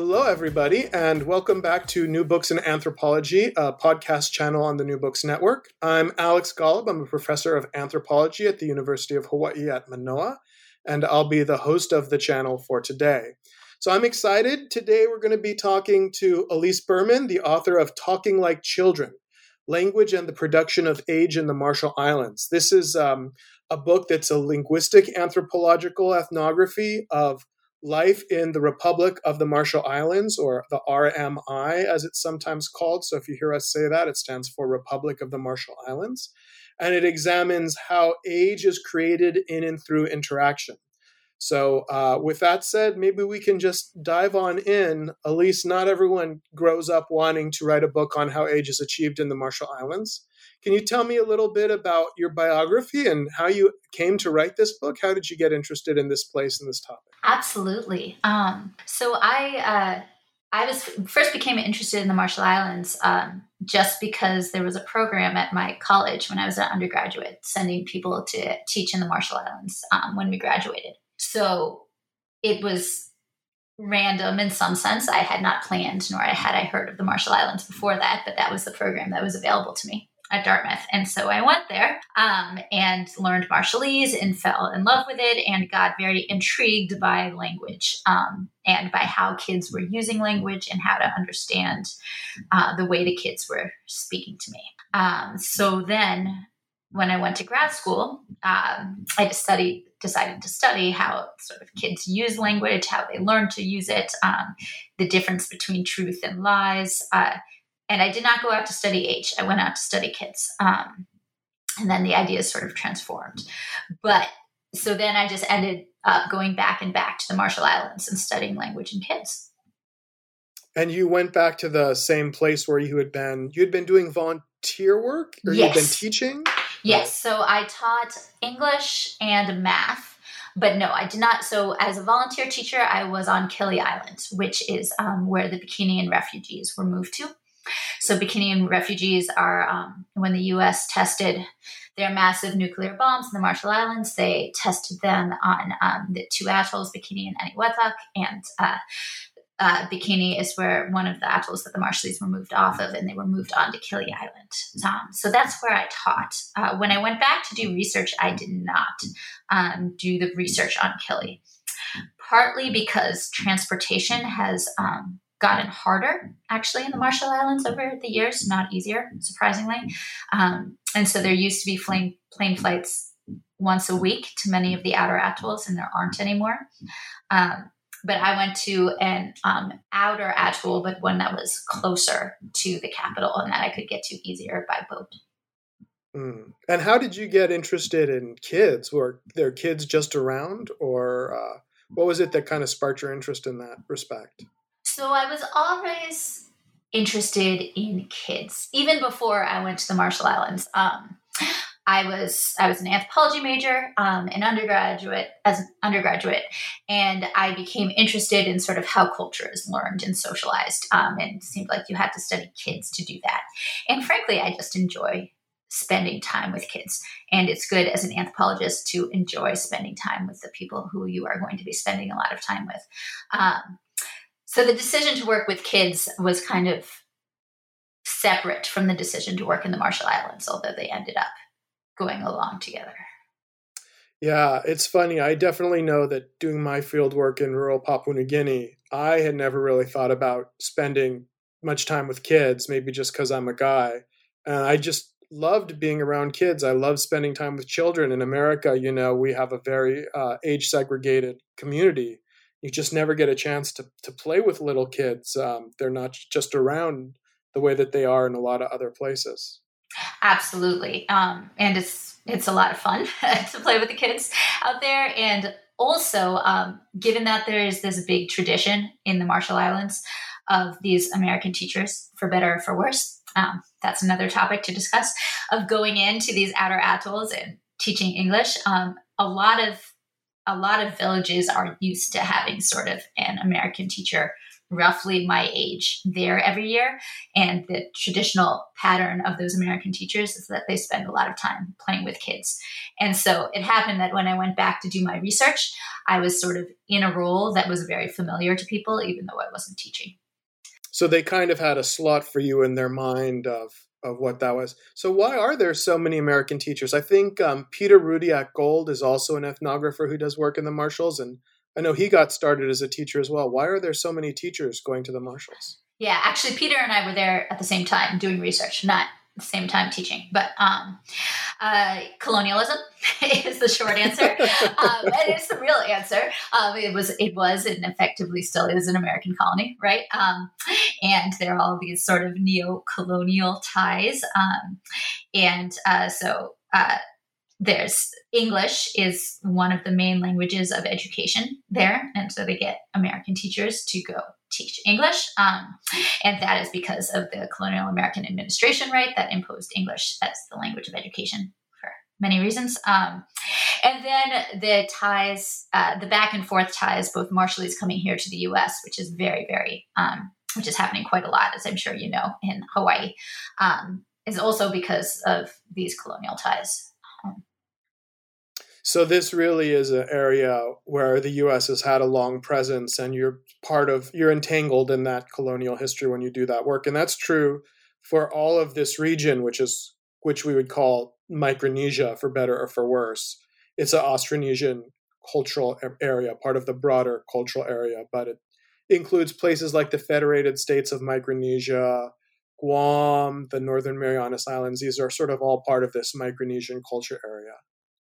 Hello, everybody, and welcome back to New Books in Anthropology, a podcast channel on the New Books Network. I'm Alex Golub. I'm a professor of anthropology at the University of Hawaii at Manoa, and I'll be the host of the channel for today. So I'm excited. Today, we're going to be talking to Elise Berman, the author of Talking Like Children Language and the Production of Age in the Marshall Islands. This is um, a book that's a linguistic anthropological ethnography of life in the Republic of the Marshall Islands, or the RMI as it's sometimes called. So if you hear us say that, it stands for Republic of the Marshall Islands. And it examines how age is created in and through interaction. So, uh, with that said, maybe we can just dive on in. Elise, not everyone grows up wanting to write a book on how age is achieved in the Marshall Islands. Can you tell me a little bit about your biography and how you came to write this book? How did you get interested in this place and this topic? Absolutely. Um, so, I uh, I was first became interested in the Marshall Islands um, just because there was a program at my college when I was an undergraduate, sending people to teach in the Marshall Islands um, when we graduated. So it was random in some sense. I had not planned, nor had I heard of the Marshall Islands before that, but that was the program that was available to me at Dartmouth. And so I went there um, and learned Marshallese and fell in love with it and got very intrigued by language um, and by how kids were using language and how to understand uh, the way the kids were speaking to me. Um, so then when I went to grad school, um, I studied, decided to study how sort of kids use language, how they learn to use it, um, the difference between truth and lies. Uh, and I did not go out to study age. I went out to study kids. Um, and then the ideas sort of transformed. But so then I just ended up going back and back to the Marshall Islands and studying language and kids. And you went back to the same place where you had been. You had been doing volunteer work, or yes. you had been teaching. Yes. So I taught English and math, but no, I did not. So as a volunteer teacher, I was on Kili Island, which is um, where the Bikinian refugees were moved to. So Bikinian refugees are um, when the U.S. tested their massive nuclear bombs in the Marshall Islands. They tested them on um, the two atolls, Bikini and Eniwetok, and uh, uh, Bikini is where one of the atolls that the Marshallese were moved off of, and they were moved on to Kili Island. Um, so that's where I taught. Uh, when I went back to do research, I did not um, do the research on Kili, partly because transportation has um, gotten harder actually in the Marshall Islands over the years, not easier, surprisingly. Um, and so there used to be plane, plane flights once a week to many of the outer atolls, and there aren't anymore. Um, but I went to an um, outer atoll, but one that was closer to the capital and that I could get to easier by boat. Mm. And how did you get interested in kids? Were there kids just around, or uh, what was it that kind of sparked your interest in that respect? So I was always interested in kids, even before I went to the Marshall Islands. Um, I was I was an anthropology major, um, an undergraduate as an undergraduate, and I became interested in sort of how culture is learned and socialized. Um, and it seemed like you had to study kids to do that. And frankly, I just enjoy spending time with kids. And it's good as an anthropologist to enjoy spending time with the people who you are going to be spending a lot of time with. Um, so the decision to work with kids was kind of separate from the decision to work in the Marshall Islands, although they ended up going along together. Yeah, it's funny. I definitely know that doing my field work in rural Papua New Guinea, I had never really thought about spending much time with kids, maybe just because I'm a guy. And I just loved being around kids. I love spending time with children. In America, you know, we have a very uh, age segregated community. You just never get a chance to, to play with little kids. Um, they're not just around the way that they are in a lot of other places. Absolutely. Um, and it's it's a lot of fun to play with the kids out there. And also, um, given that there is this big tradition in the Marshall Islands of these American teachers, for better or for worse, um, that's another topic to discuss, of going into these outer atolls and teaching English. Um, a lot of a lot of villages are used to having sort of an American teacher roughly my age there every year. And the traditional pattern of those American teachers is that they spend a lot of time playing with kids. And so it happened that when I went back to do my research, I was sort of in a role that was very familiar to people, even though I wasn't teaching. So they kind of had a slot for you in their mind of of what that was. So why are there so many American teachers? I think um, Peter Rudiak Gould is also an ethnographer who does work in the Marshalls, and I know he got started as a teacher as well. Why are there so many teachers going to the Marshalls? Yeah, actually, Peter and I were there at the same time doing research, not same time teaching. But um, uh, colonialism is the short answer, um, and it's the real answer. Um, it was, it was, and effectively still is an American colony, right? Um, and there are all these sort of neo-colonial ties, um, and uh, so. Uh, there's English is one of the main languages of education there, and so they get American teachers to go teach English, um, and that is because of the colonial American administration, right, that imposed English as the language of education for many reasons. Um, and then the ties, uh, the back and forth ties, both Marshallese coming here to the U.S., which is very, very, um, which is happening quite a lot, as I'm sure you know, in Hawaii, um, is also because of these colonial ties. So this really is an area where the U.S. has had a long presence, and you're part of you're entangled in that colonial history when you do that work, and that's true for all of this region, which is which we would call Micronesia, for better or for worse. It's an Austronesian cultural area, part of the broader cultural area, but it includes places like the Federated States of Micronesia, Guam, the Northern Marianas Islands. These are sort of all part of this Micronesian culture area.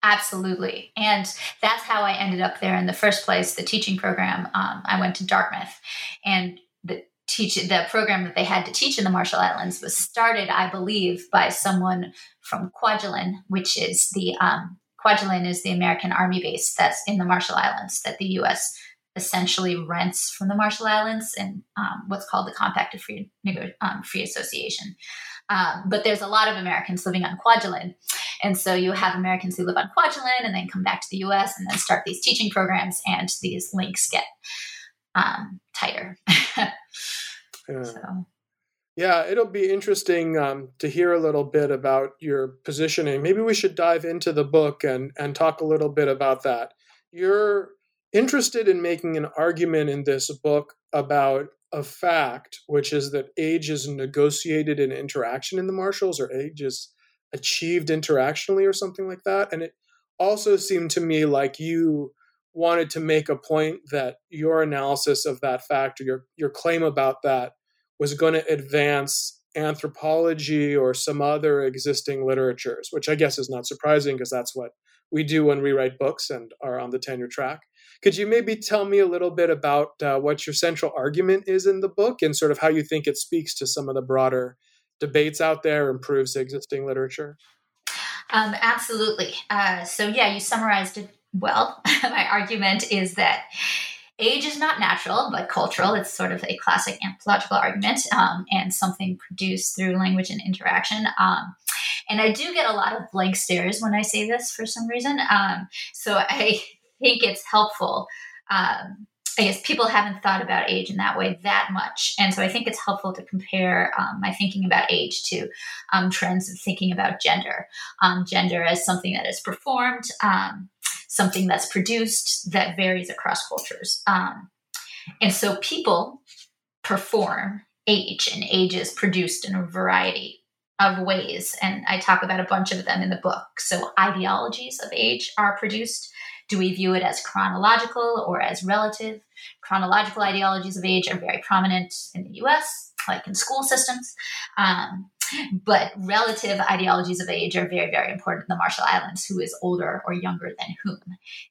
Absolutely. And that's how I ended up there in the first place. The teaching program, um, I went to Dartmouth and the teach the program that they had to teach in the Marshall Islands was started, I believe, by someone from Kwajalein, which is the um, Kwajalein is the American Army base that's in the Marshall Islands that the U.S. essentially rents from the Marshall Islands in um, what's called the Compact of Free, um, Free Association. Um, but there's a lot of Americans living on Kwajalein. And so you have Americans who live on Kwajalein and then come back to the US and then start these teaching programs, and these links get um, tighter. yeah. So. Yeah, it'll be interesting um, to hear a little bit about your positioning. Maybe we should dive into the book and, and talk a little bit about that. You're interested in making an argument in this book about a fact, which is that age is negotiated in interaction in the Marshalls, or age is achieved interactionally, or something like that. And it also seemed to me like you wanted to make a point that your analysis of that fact, or your your claim about that, was going to advance anthropology or some other existing literatures, which I guess is not surprising because that's what we do when we write books and are on the tenure track. Could you maybe tell me a little bit about uh, what your central argument is in the book and sort of how you think it speaks to some of the broader debates out there, and improves existing literature? Um, absolutely. Uh, so, yeah, you summarized it well. My argument is that age is not natural but cultural. It's sort of a classic anthropological argument um, and something produced through language and interaction. Um, and I do get a lot of blank stares when I say this for some reason. Um, so I think it's helpful. Um, I guess people haven't thought about age in that way that much. And so I think it's helpful to compare um, my thinking about age to um, trends of thinking about gender. Um, gender as something that is performed, um, something that's produced that varies across cultures. Um, and so people perform age, and age is produced in a variety of ways. And I talk about a bunch of them in the book. So ideologies of age are produced do we view it as chronological or as relative? Chronological ideologies of age are very prominent in the US, like in school systems. Um, but relative ideologies of age are very, very important in the Marshall Islands who is older or younger than whom.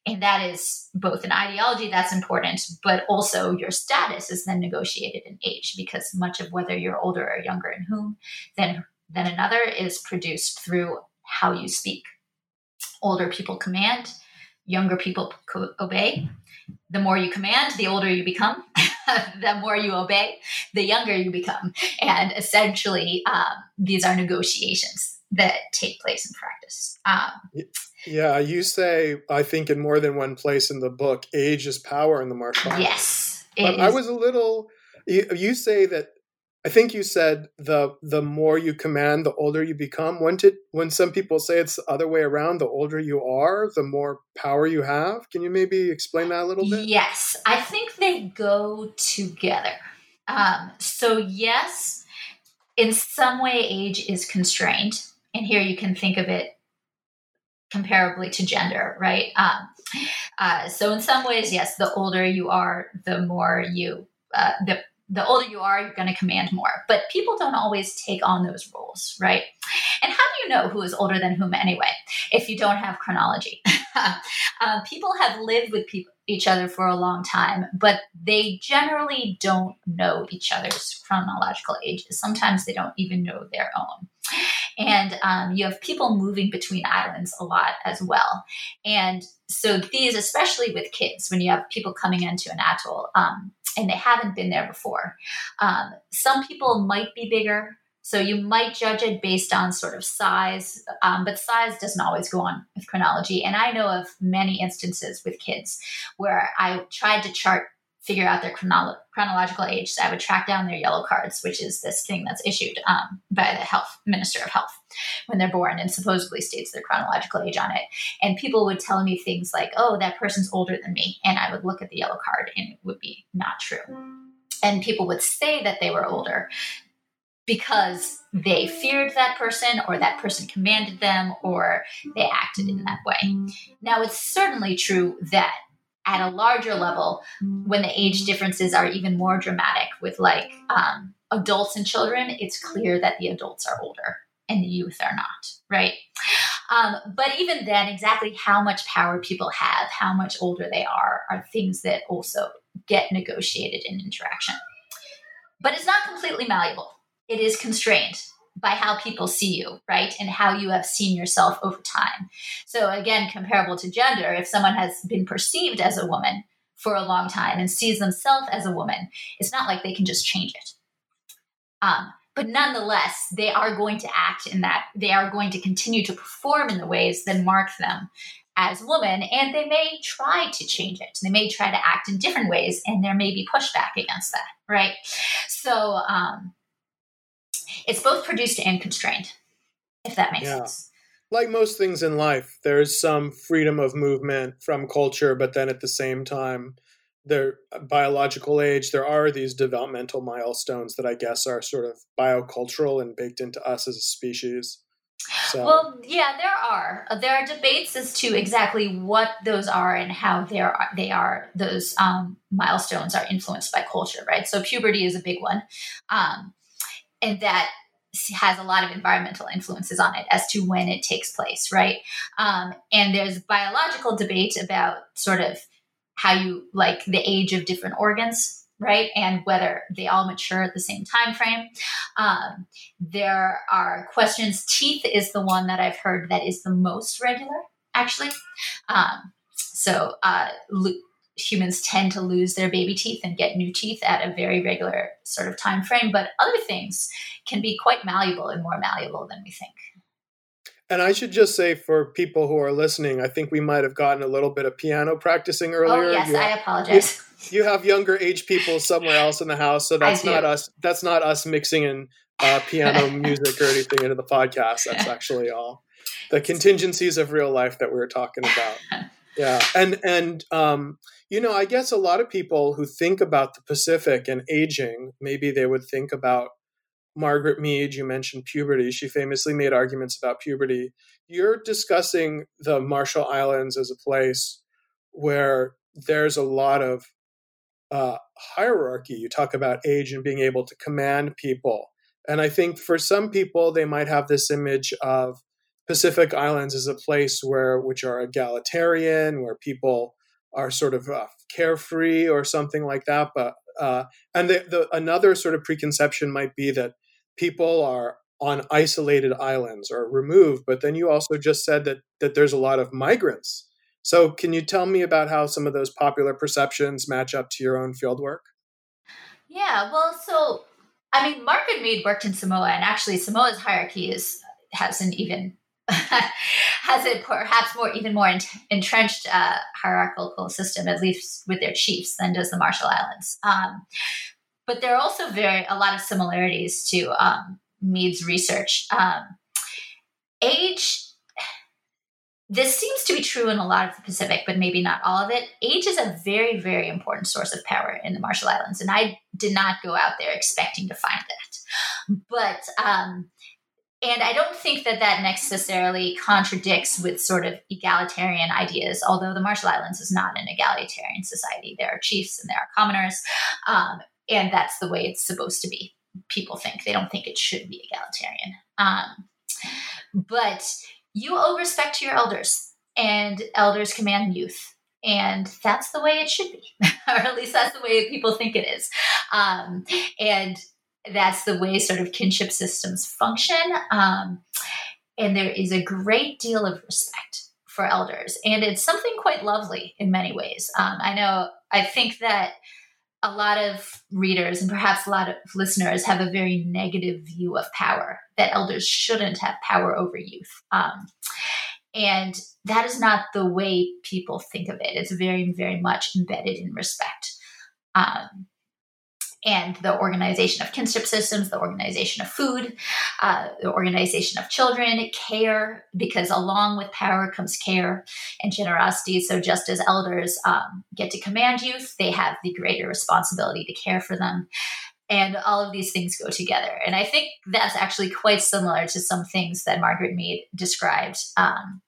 And that is both an ideology that's important, but also your status is then negotiated in age because much of whether you're older or younger in whom than, than another is produced through how you speak. Older people command, younger people obey. The more you command, the older you become. the more you obey, the younger you become. And essentially, um, these are negotiations that take place in practice. Um, yeah, you say, I think in more than one place in the book, age is power in the Marshalls. Yes. But I was a little You, you say that I think you said the the more you command, the older you become. When did when some people say it's the other way around, the older you are, the more power you have. Can you maybe explain that a little bit? Yes, I think they go together. Um, so yes, in some way, age is constrained, and here you can think of it comparably to gender, right? Um, uh, so in some ways, yes, the older you are, the more you uh, the the older you are, you're going to command more. But people don't always take on those roles, right? And how do you know who is older than whom anyway, if you don't have chronology? uh, people have lived with each other for a long time, but they generally don't know each other's chronological ages. Sometimes they don't even know their own. And um, you have people moving between islands a lot as well. And so, these, especially with kids, when you have people coming into an atoll, um, and they haven't been there before. Um, some people might be bigger, so you might judge it based on sort of size, um, but size doesn't always go on with chronology. And I know of many instances with kids where I tried to chart figure out their chronolo- chronological age. So I would track down their yellow cards, which is this thing that's issued um, by the health minister of health when they're born and supposedly states their chronological age on it. And people would tell me things like, oh, that person's older than me. And I would look at the yellow card and it would be not true. And people would say that they were older because they feared that person or that person commanded them or they acted in that way. Now, it's certainly true that at a larger level when the age differences are even more dramatic with like um, adults and children it's clear that the adults are older and the youth are not right? Um, but even then exactly how much power people have how much older they are are things that also get negotiated in interaction. But it's not completely malleable. It is constrained by how people see you, right? And how you have seen yourself over time. So, again, comparable to gender, if someone has been perceived as a woman for a long time and sees themselves as a woman, it's not like they can just change it. Um, but nonetheless, they are going to act in that, they are going to continue to perform in the ways that mark them as women, and they may try to change it. They may try to act in different ways, and there may be pushback against that, right? So, um, it's both produced and constrained, if that makes yeah. sense. Like most things in life, there's some freedom of movement from culture, but then at the same time, their biological age, there are these developmental milestones that I guess are sort of biocultural and baked into us as a species. So. Well, yeah, there are there are debates as to exactly what those are and how they are they are those um, milestones are influenced by culture, right? So puberty is a big one, um, and that has a lot of environmental influences on it as to when it takes place, right? Um, and there's biological debate about sort of how you like the age of different organs, right? And whether they all mature at the same time frame. Um, there are questions. Teeth is the one that I've heard that is the most regular, actually. Um, so uh, humans tend to lose their baby teeth and get new teeth at a very regular sort of time frame but other things can be quite malleable and more malleable than we think and I should just say for people who are listening, I think we might have gotten a little bit of piano practicing earlier. Oh yes, you I apologize. You, you, have younger age people somewhere else in the house, so that's not us. That's not us mixing in uh, piano music or anything into the podcast. That's actually all the contingencies of real life that we were talking about. Yeah, and and um, you know, I guess a lot of people who think about the Pacific and aging, maybe they would think about Margaret Mead. You mentioned puberty; she famously made arguments about puberty. You're discussing the Marshall Islands as a place where there's a lot of uh, hierarchy. You talk about age and being able to command people. And I think for some people, they might have this image of Pacific Islands as a place where which are egalitarian, where people are sort of uh, carefree or something like that. But uh, and the, the another sort of preconception might be that people are on isolated islands or removed. But then you also just said that that there's a lot of migrants. So can you tell me about how some of those popular perceptions match up to your own fieldwork? Yeah, well, so I mean, Margaret Mead worked in Samoa, and actually Samoa's hierarchy is has an even has a perhaps more even more entrenched uh, hierarchical system, at least with their chiefs, than does the Marshall Islands. Um, but there are also very a lot of similarities to um, Mead's research. Um, age this seems to be true in a lot of the Pacific, but maybe not all of it. Age is a very, very important source of power in the Marshall Islands, and I did not go out there expecting to find that. But um, and I don't think that that necessarily contradicts with sort of egalitarian ideas, although the Marshall Islands is not an egalitarian society. There are chiefs and there are commoners, um, and that's the way it's supposed to be. People think they don't think it should be egalitarian. Um, but you owe respect to your elders, and elders command youth. And that's the way it should be, or at least that's the way people think it is. Um, and that's the way sort of kinship systems function. Um, and there is a great deal of respect for elders. And it's something quite lovely in many ways. Um, I know, I think that a lot of readers and perhaps a lot of listeners have a very negative view of power, that elders shouldn't have power over youth. Um, and that is not the way people think of it. It's very, very much embedded in respect. Um, and the organization of kinship systems, the organization of food, uh, the organization of children, care, because along with power comes care and generosity. So, just as elders um, get to command youth, they have the greater responsibility to care for them. And all of these things go together. And I think that's actually quite similar to some things that Margaret Mead described um,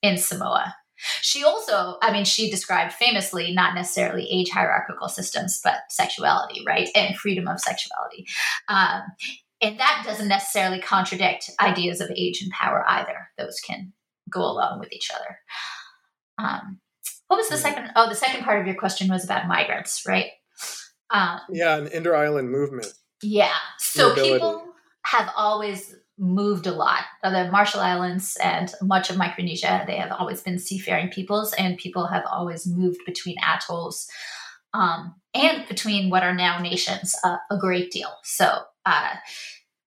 in Samoa. She also, I mean, she described famously not necessarily age hierarchical systems, but sexuality, right? And freedom of sexuality. Um, and that doesn't necessarily contradict ideas of age and power either. Those can go along with each other. Um, what was the second? Oh, the second part of your question was about migrants, right? Um, yeah, an inter island movement. Yeah. So Mobility. people have always moved a lot. The Marshall Islands and much of Micronesia, they have always been seafaring peoples, and people have always moved between atolls um, and between what are now nations uh, a great deal. So uh,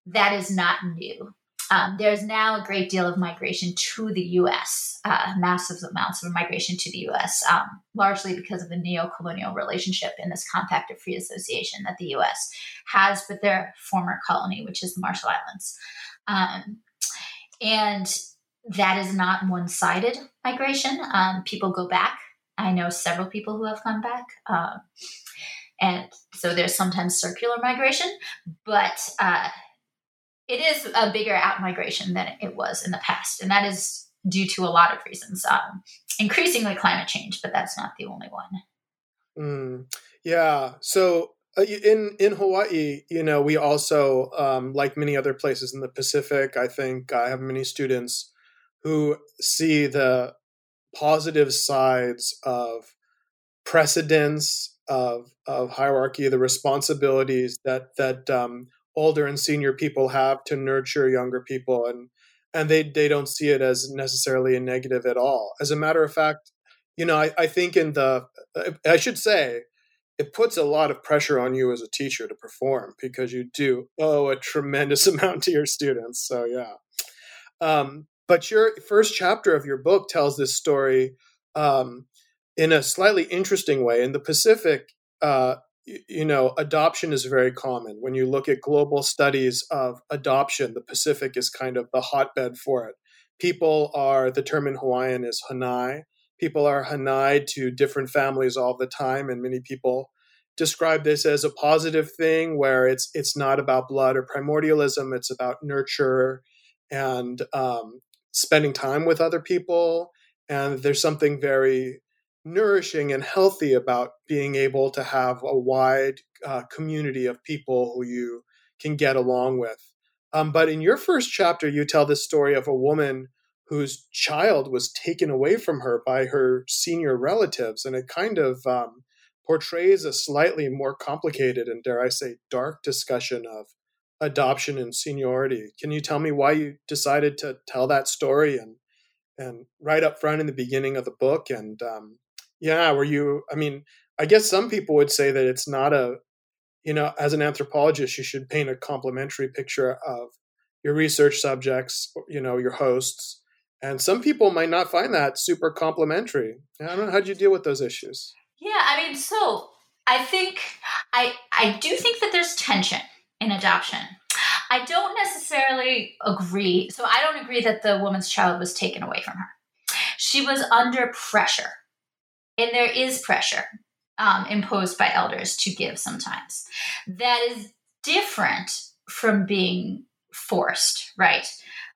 that is not new. Um, there's now a great deal of migration to the U.S., uh, massive amounts of migration to the U.S., um, largely because of the neo-colonial relationship in this Compact of Free Association that the U.S. has with their former colony, which is the Marshall Islands. Um, and that is not one sided migration. Um, people go back. I know several people who have come back. Uh, and so there's sometimes circular migration, but uh, it is a bigger out migration than it was in the past. And that is due to a lot of reasons, um, increasingly climate change, but that's not the only one. Mm, yeah. So in in Hawaii, you know, we also um, like many other places in the Pacific. I think I have many students who see the positive sides of precedence of of hierarchy, the responsibilities that that um, older and senior people have to nurture younger people, and and they they don't see it as necessarily a negative at all. As a matter of fact, you know, I, I think in the I should say it puts a lot of pressure on you as a teacher to perform because you do owe a tremendous amount to your students. So yeah. Um, but your first chapter of your book tells this story um, in a slightly interesting way. In the Pacific, uh, you, you know, adoption is very common. When you look at global studies of adoption, the Pacific is kind of the hotbed for it. People are, the term in Hawaiian is hanai, people are hanai to different families all the time, and many people describe this as a positive thing where it's it's not about blood or primordialism; it's about nurture and um, spending time with other people. And there's something very nourishing and healthy about being able to have a wide uh, community of people who you can get along with. Um, but in your first chapter, you tell this story of a woman whose child was taken away from her by her senior relatives, and it kind of um, portrays a slightly more complicated and, dare I say, dark discussion of adoption and seniority. Can you tell me why you decided to tell that story and and right up front in the beginning of the book? And um, yeah, were you? I mean, I guess some people would say that it's not a, you know, as an anthropologist, you should paint a complementary picture of your research subjects, you know, your hosts, and some people might not find that super complimentary. I don't know. How'd you deal with those issues? Yeah, I mean, so I think I I do think that there's tension in adoption. I don't necessarily agree. So I don't agree that the woman's child was taken away from her. She was under pressure, and there is pressure um, imposed by elders to give sometimes. That is different from being forced, right?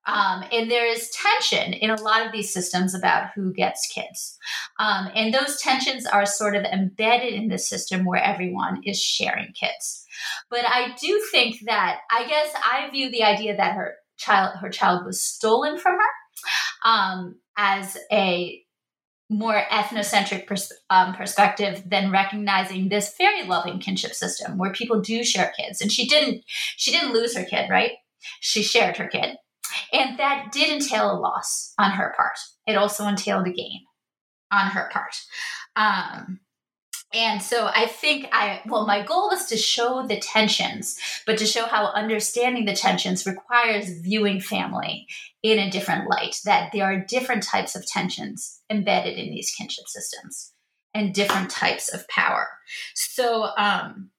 Um, and there is tension in a lot of these systems about who gets kids. Um, and those tensions are sort of embedded in the system where everyone is sharing kids. But I do think that, I guess I view the idea that her child, her child was stolen from her um, as a more ethnocentric pers- um, perspective than recognizing this very loving kinship system where people do share kids and she didn't she didn't lose her kid right she shared her kid and that did entail a loss on her part. It also entailed a gain on her part. Um, and so I think I, well, my goal was to show the tensions, but to show how understanding the tensions requires viewing family in a different light, that there are different types of tensions embedded in these kinship systems and different types of power. So, um,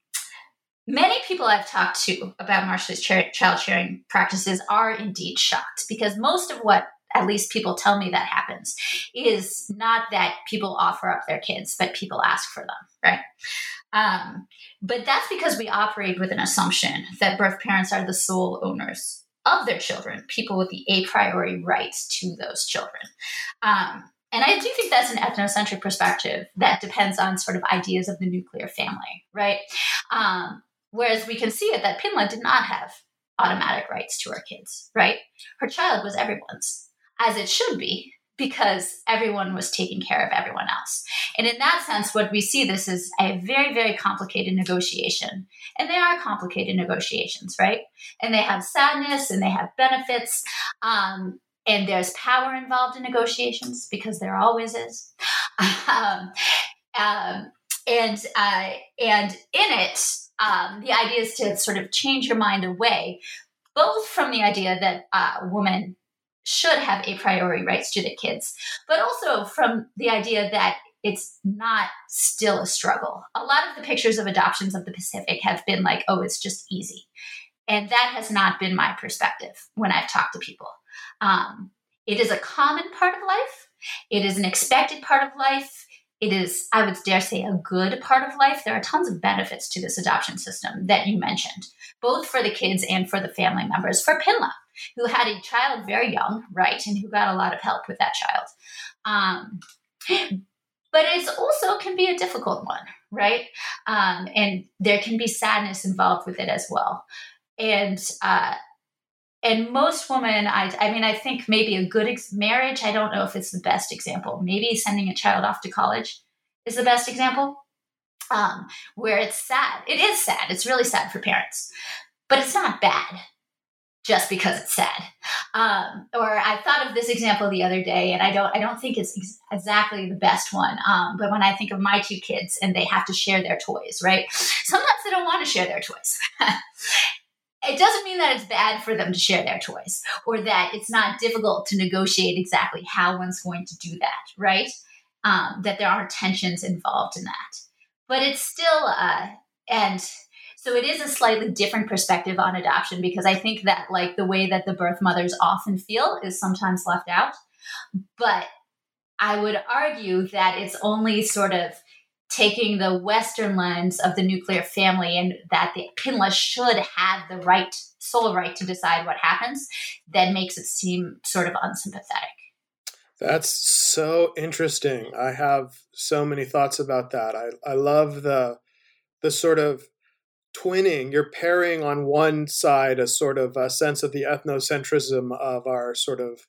Many people I've talked to about Marshallese child sharing practices are indeed shocked because most of what at least people tell me that happens is not that people offer up their kids, but people ask for them, right? Um, but that's because we operate with an assumption that birth parents are the sole owners of their children, people with the a priori rights to those children. Um, and I do think that's an ethnocentric perspective that depends on sort of ideas of the nuclear family, right? Um, Whereas we can see it that Pinla did not have automatic rights to her kids, right? Her child was everyone's, as it should be, because everyone was taking care of everyone else. And in that sense, what we see this is a very, very complicated negotiation. And they are complicated negotiations, right? And they have sadness and they have benefits. Um, and there's power involved in negotiations because there always is. um, um, and uh, and in it, um, the idea is to sort of change your mind away, both from the idea that uh, a woman should have a priori rights to the kids, but also from the idea that it's not still a struggle. A lot of the pictures of adoptions of the Pacific have been like, oh, it's just easy. And that has not been my perspective when I've talked to people. Um, it is a common part of life, it is an expected part of life it is, I would dare say, a good part of life. There are tons of benefits to this adoption system that you mentioned, both for the kids and for the family members. For Pinla, who had a child very young, right, and who got a lot of help with that child. Um, but it also can be a difficult one, right? Um, and there can be sadness involved with it as well. And uh, and most women i i mean i think maybe a good ex- marriage i don't know if it's the best example. Maybe sending a child off to college is the best example um, where it's sad. It is sad. It's really sad for parents but it's not bad just because it's sad. Um, or i thought of this example the other day and i don't i don't think it's ex- exactly the best one um, but when i think of my two kids and they have to share their toys right? Sometimes they don't want to share their toys it doesn't mean that it's bad for them to share their toys or that it's not difficult to negotiate exactly how one's going to do that, right? Um, that there are tensions involved in that. But it's still, uh, and so it is a slightly different perspective on adoption because I think that, like, the way that the birth mothers often feel is sometimes left out. But I would argue that it's only sort of taking the Western lens of the nuclear family and that the Pinla should have the right, sole right to decide what happens, then makes it seem sort of unsympathetic. That's so interesting. I have so many thoughts about that. I, I love the the sort of twinning. You're pairing on one side a sort of a sense of the ethnocentrism of our sort of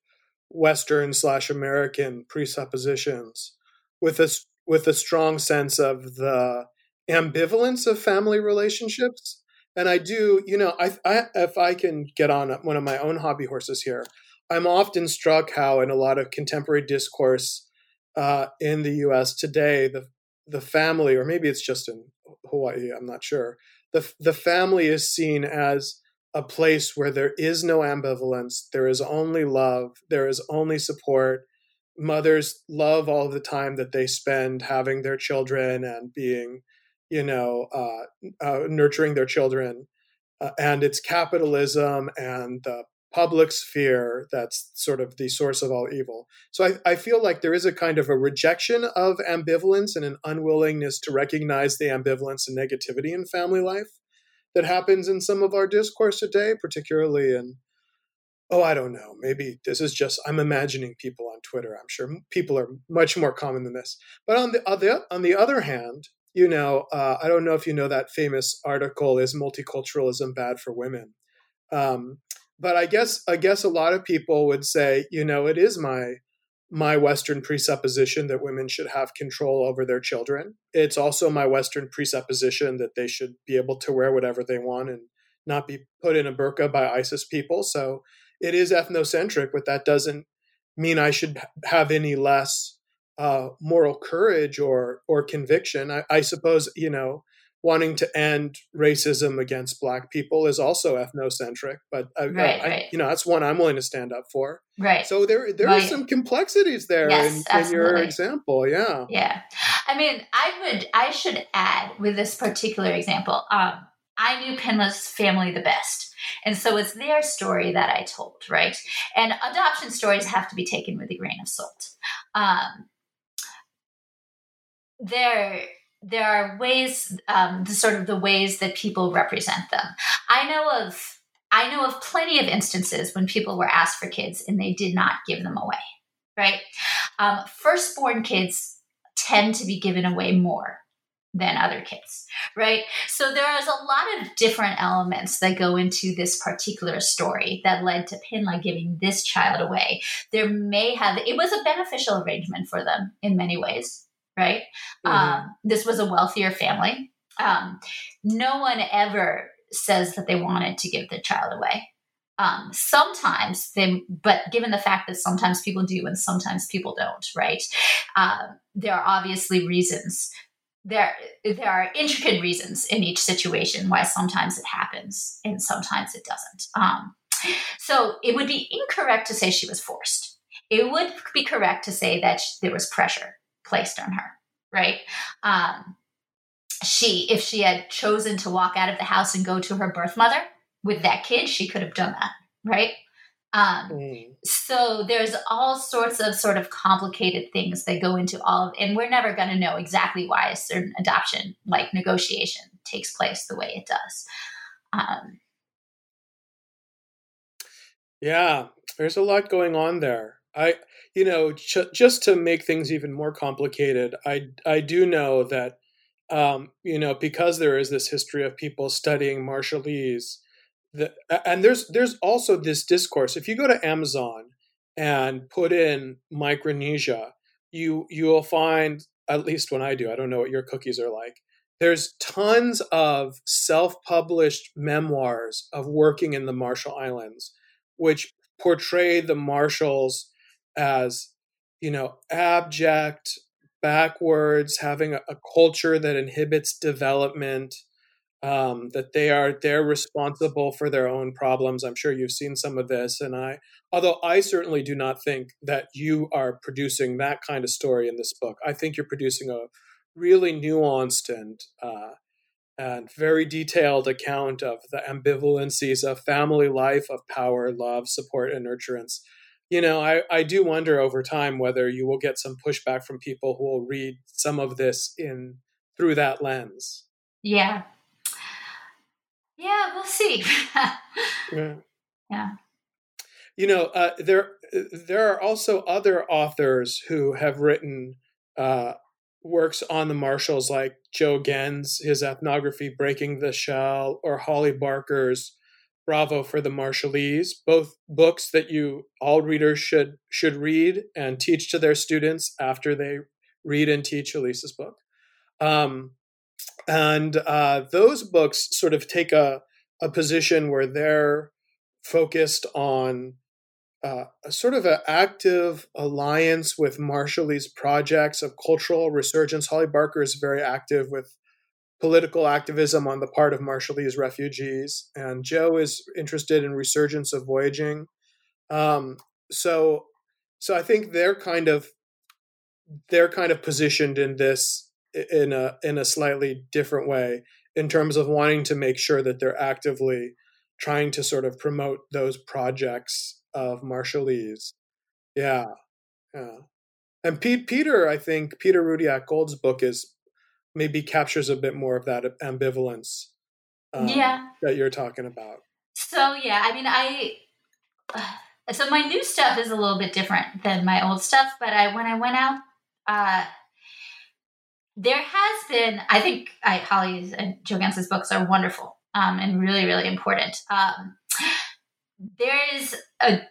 Western slash American presuppositions with a with a strong sense of the ambivalence of family relationships. And I do, you know, I, I, if I can get on one of my own hobby horses here, I'm often struck how in a lot of contemporary discourse uh, in the U.S. today, the the family, or maybe it's just in Hawaii, I'm not sure. the The family is seen as a place where there is no ambivalence, there is only love, there is only support, mothers love all the time that they spend having their children and being you know, uh, uh, nurturing their children, uh, and it's capitalism and the public sphere that's sort of the source of all evil. So I, I feel like there is a kind of a rejection of ambivalence and an unwillingness to recognize the ambivalence and negativity in family life that happens in some of our discourse today, particularly in oh, I don't know, maybe this is just I'm imagining people on Twitter. I'm sure people are much more common than this. But on the other on the other hand, you know, uh, I don't know if you know that famous article is multiculturalism bad for women. Um, but I guess I guess a lot of people would say, you know, it is my my Western presupposition that women should have control over their children. It's also my Western presupposition that they should be able to wear whatever they want and not be put in a burqa by ISIS people. So it is ethnocentric, but that doesn't mean I should have any less uh, moral courage or or conviction. I, I, suppose you know wanting to end racism against Black people is also ethnocentric, but I, right, I, right. you know that's one I'm willing to stand up for. Right. So there there right. are some complexities there yes, in, in your example. Yeah. Yeah. I mean, I would I should add with this particular example. Um, I knew Pinla's family the best. And so it's their story that I told, right? And adoption stories have to be taken with a grain of salt. Um, there, there are ways, um, the sort of the ways that people represent them. I know of, I know of plenty of instances when people were asked for kids and they did not give them away, right? Um, firstborn kids tend to be given away more than other kids, right? So there is a lot of different elements that go into this particular story that led to Pinla giving this child away. There may have, it was a beneficial arrangement for them in many ways, right? Mm-hmm. Um, this was a wealthier family. Um, no one ever says that they wanted to give the child away. Um, sometimes they, but given the fact that sometimes people do and sometimes people don't, right? Uh, there are obviously reasons there there are intricate reasons in each situation why sometimes it happens and sometimes it doesn't. Um, so it would be incorrect to say she was forced. It would be correct to say that there was pressure placed on her, right? Um, she, if she had chosen to walk out of the house and go to her birth mother with that kid, she could have done that, right? Um, mm. So there's all sorts of sort of complicated things that go into all of, and we're never going to know exactly why a certain adoption, like negotiation, takes place the way it does. Um, yeah, there's a lot going on there. I, you know, ch- just to make things even more complicated, I I do know that, um, you know, because there is this history of people studying Marshallese the, and there's there's also this discourse. If you go to Amazon and put in Micronesia, you you will find at least when I do. I don't know what your cookies are like. There's tons of self-published memoirs of working in the Marshall Islands, which portray the Marshalls as you know abject, backwards, having a, a culture that inhibits development um, that they are they're responsible for their own problems. I'm sure you've seen some of this, and I, although I certainly do not think that you are producing that kind of story in this book. I think you're producing a really nuanced and uh, and very detailed account of the ambivalencies of family life, of power, love, support, and nurturance. You know, I, I do wonder over time whether you will get some pushback from people who will read some of this in through that lens. Yeah, yeah, we'll see. yeah. Yeah. You know, uh, there there are also other authors who have written uh, works on the Marshalls, like Joe Genz, his ethnography "Breaking the Shell," or Holly Barker's "Bravo for the Marshallese." Both books that you all readers should should read and teach to their students after they read and teach Elise's book. Um, and uh, those books sort of take a, a position where they're focused on uh, a sort of an active alliance with Marshallese projects of cultural resurgence. Holly Barker is very active with political activism on the part of Marshallese refugees, and Joe is interested in resurgence of voyaging. Um, so, so I think they're kind of they're kind of positioned in this in a in a slightly different way in terms of wanting to make sure that they're actively trying to sort of promote those projects of Marshallese. Yeah, yeah. And Pete, Peter, I think Peter Rudiak Gould's book is maybe captures a bit more of that ambivalence. Um, yeah, that you're talking about. So yeah, I mean, I. Uh, so my new stuff is a little bit different than my old stuff, but I when I went out, uh, there has been. I think I, Holly's and Joe Genz's books are wonderful um, and really, really important. Um, there is a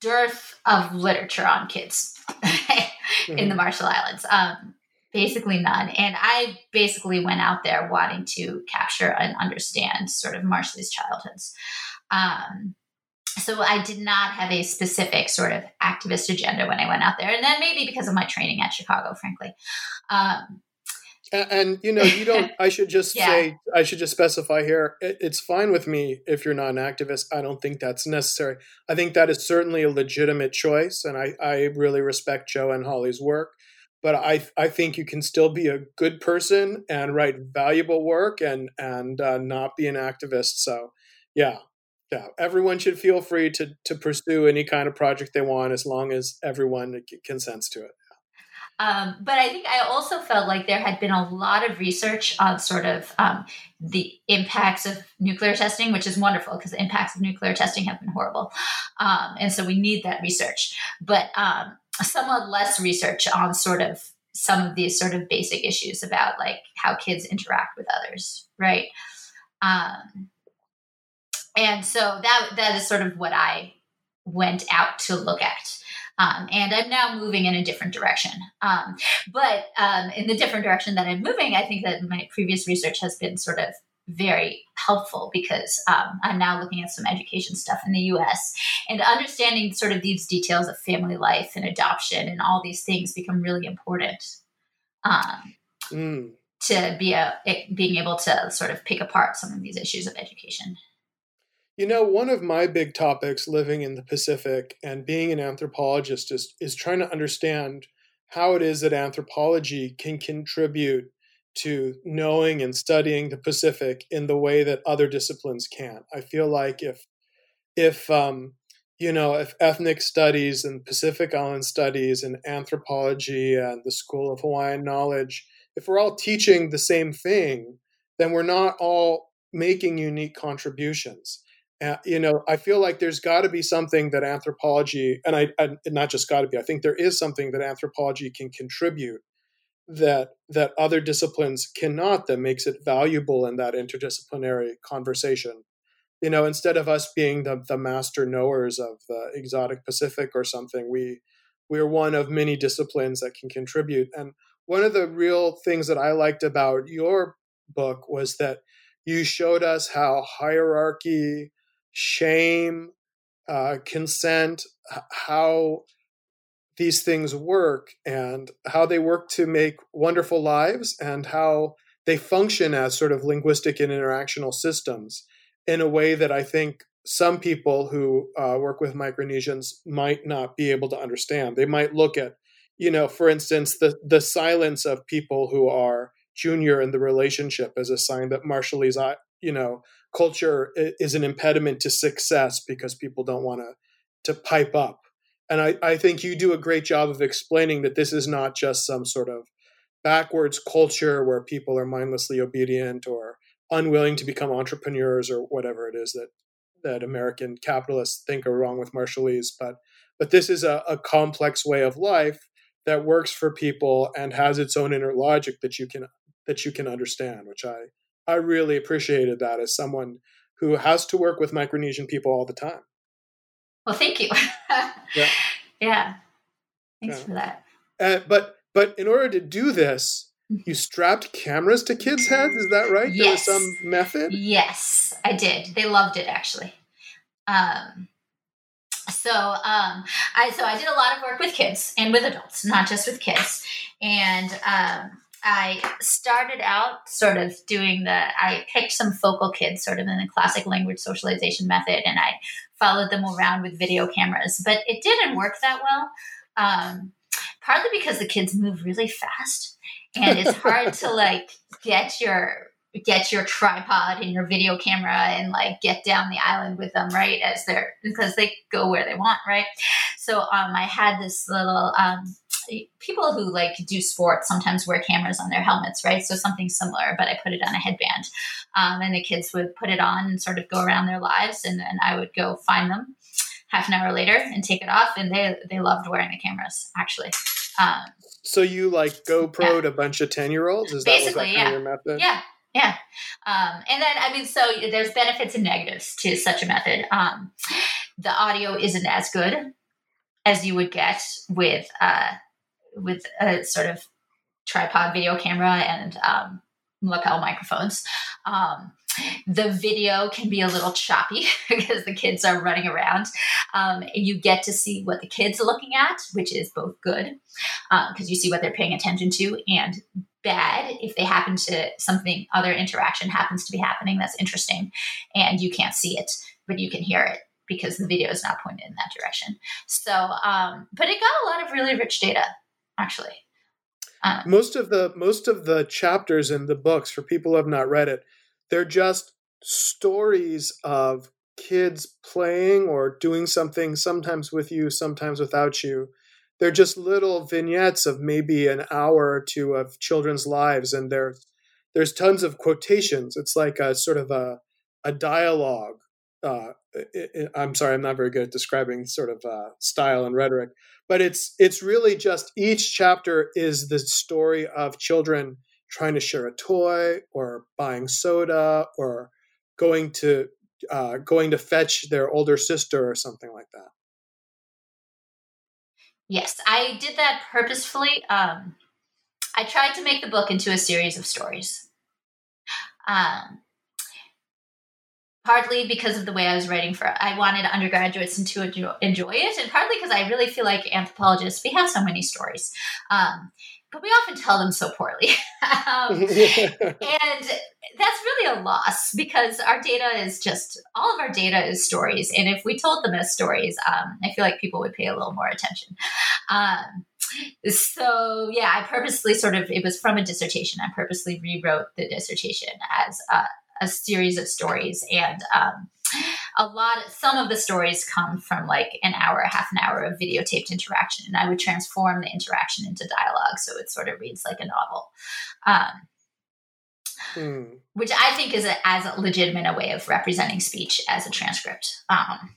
dearth of literature on kids mm-hmm. in the mm-hmm. Marshall Islands. Um, basically none. And I basically went out there wanting to capture and understand sort of Marshallese childhoods. Um, so I did not have a specific sort of activist agenda when I went out there, and then maybe because of my training at Chicago, frankly. Um, and, and, you know, you don't. I should just yeah. say, I should just specify here. It, it's fine with me if you're not an activist. I don't think that's necessary. I think that is certainly a legitimate choice, and I, I really respect Joe and Holly's work. But I, I think you can still be a good person and write valuable work and and uh, not be an activist. So, yeah, yeah. Everyone should feel free to to pursue any kind of project they want as long as everyone consents to it. Um, but I think I also felt like there had been a lot of research on sort of um, the impacts of nuclear testing, which is wonderful because the impacts of nuclear testing have been horrible. Um, and so we need that research. But um, somewhat less research on sort of some of these sort of basic issues about like how kids interact with others, right? Um, and so that that is sort of what I went out to look at. Um, and I'm now moving in a different direction. Um, but um, in the different direction that I'm moving, I think that my previous research has been sort of very helpful because um, I'm now looking at some education stuff in the US and understanding sort of these details of family life and adoption and all these things become really important um, mm. to be a, being able to sort of pick apart some of these issues of education. You know, one of my big topics living in the Pacific and being an anthropologist is, is trying to understand how it is that anthropology can contribute to knowing and studying the Pacific in the way that other disciplines can't. I feel like if if um, you know if ethnic studies and Pacific Island studies and anthropology and the School of Hawaiian Knowledge, if we're all teaching the same thing, then we're not all making unique contributions. Uh, you know, I feel like there's got to be something that anthropology, and I, I not just got to be. I think there is something that anthropology can contribute that that other disciplines cannot. That makes it valuable in that interdisciplinary conversation. You know, instead of us being the the master knowers of the exotic Pacific or something, we we're one of many disciplines that can contribute. And one of the real things that I liked about your book was that you showed us how hierarchy shame, uh, consent, how these things work and how they work to make wonderful lives and how they function as sort of linguistic and interactional systems in a way that I think some people who uh, work with Micronesians might not be able to understand. They might look at, you know, for instance, the the silence of people who are junior in the relationship as a sign that Marshallese, you know, culture is an impediment to success because people don't want to to pipe up. And I, I think you do a great job of explaining that this is not just some sort of backwards culture where people are mindlessly obedient or unwilling to become entrepreneurs or whatever it is that that American capitalists think are wrong with Marshallese, but but this is a, a complex way of life that works for people and has its own inner logic that you can that you can understand, which I I really appreciated that as someone who has to work with Micronesian people all the time. Well, thank you. yeah. yeah. Thanks yeah. for that. Uh, but but in order to do this, mm-hmm. you strapped cameras to kids' heads. Is that right? Yes. There was some method. Yes, I did. They loved it actually. Um, so um, I so I did a lot of work with kids and with adults, not just with kids. And um, I started out sort of doing the, I picked some focal kids sort of in the classic language socialization method and I followed them around with video cameras, but it didn't work that well. Um, partly because the kids move really fast and it's hard to like get your get your tripod and your video camera and like get down the island with them right as they're because they go where they want right so um i had this little um people who like do sports sometimes wear cameras on their helmets right so something similar but i put it on a headband um, and the kids would put it on and sort of go around their lives and then i would go find them half an hour later and take it off and they they loved wearing the cameras actually um, so you like GoPro'd yeah. a bunch of 10 year olds? Is Basically, that was that yeah. method? Yeah. Yeah. Um, and then, I mean, so there's benefits and negatives to such a method. Um, the audio isn't as good as you would get with, uh, with a sort of tripod video camera and um, lapel microphones. Um, the video can be a little choppy because the kids are running around. Um, you get to see what the kids are looking at, which is both good because um, you see what they're paying attention to, and bad if they happen to something other interaction happens to be happening that's interesting and you can't see it, but you can hear it because the video is not pointed in that direction. So, um, but it got a lot of really rich data actually. Um, most of the most of the chapters in the books for people who have not read it they're just stories of kids playing or doing something, sometimes with you, sometimes without you. They're just little vignettes of maybe an hour or two of children's lives, and there's there's tons of quotations. It's like a sort of a a dialogue. Uh, it, it, I'm sorry, I'm not very good at describing sort of uh, style and rhetoric, but it's it's really just each chapter is the story of children trying to share a toy or buying soda or going to uh, going to fetch their older sister or something like that. Yes, I did that purposefully. Um, I tried to make the book into a series of stories. Um, partly because of the way I was writing for I wanted undergraduates to enjoy it, and partly because I really feel like anthropologists, we have so many stories. Um, but we often tell them so poorly. um, and that's really a loss because our data is just all of our data is stories. And if we told them as stories, um, I feel like people would pay a little more attention. Um, so, yeah, I purposely sort of, it was from a dissertation. I purposely rewrote the dissertation as a, a series of stories. And um, a lot some of the stories come from like an hour half an hour of videotaped interaction and i would transform the interaction into dialogue so it sort of reads like a novel um, hmm. which i think is a, as legitimate a way of representing speech as a transcript um,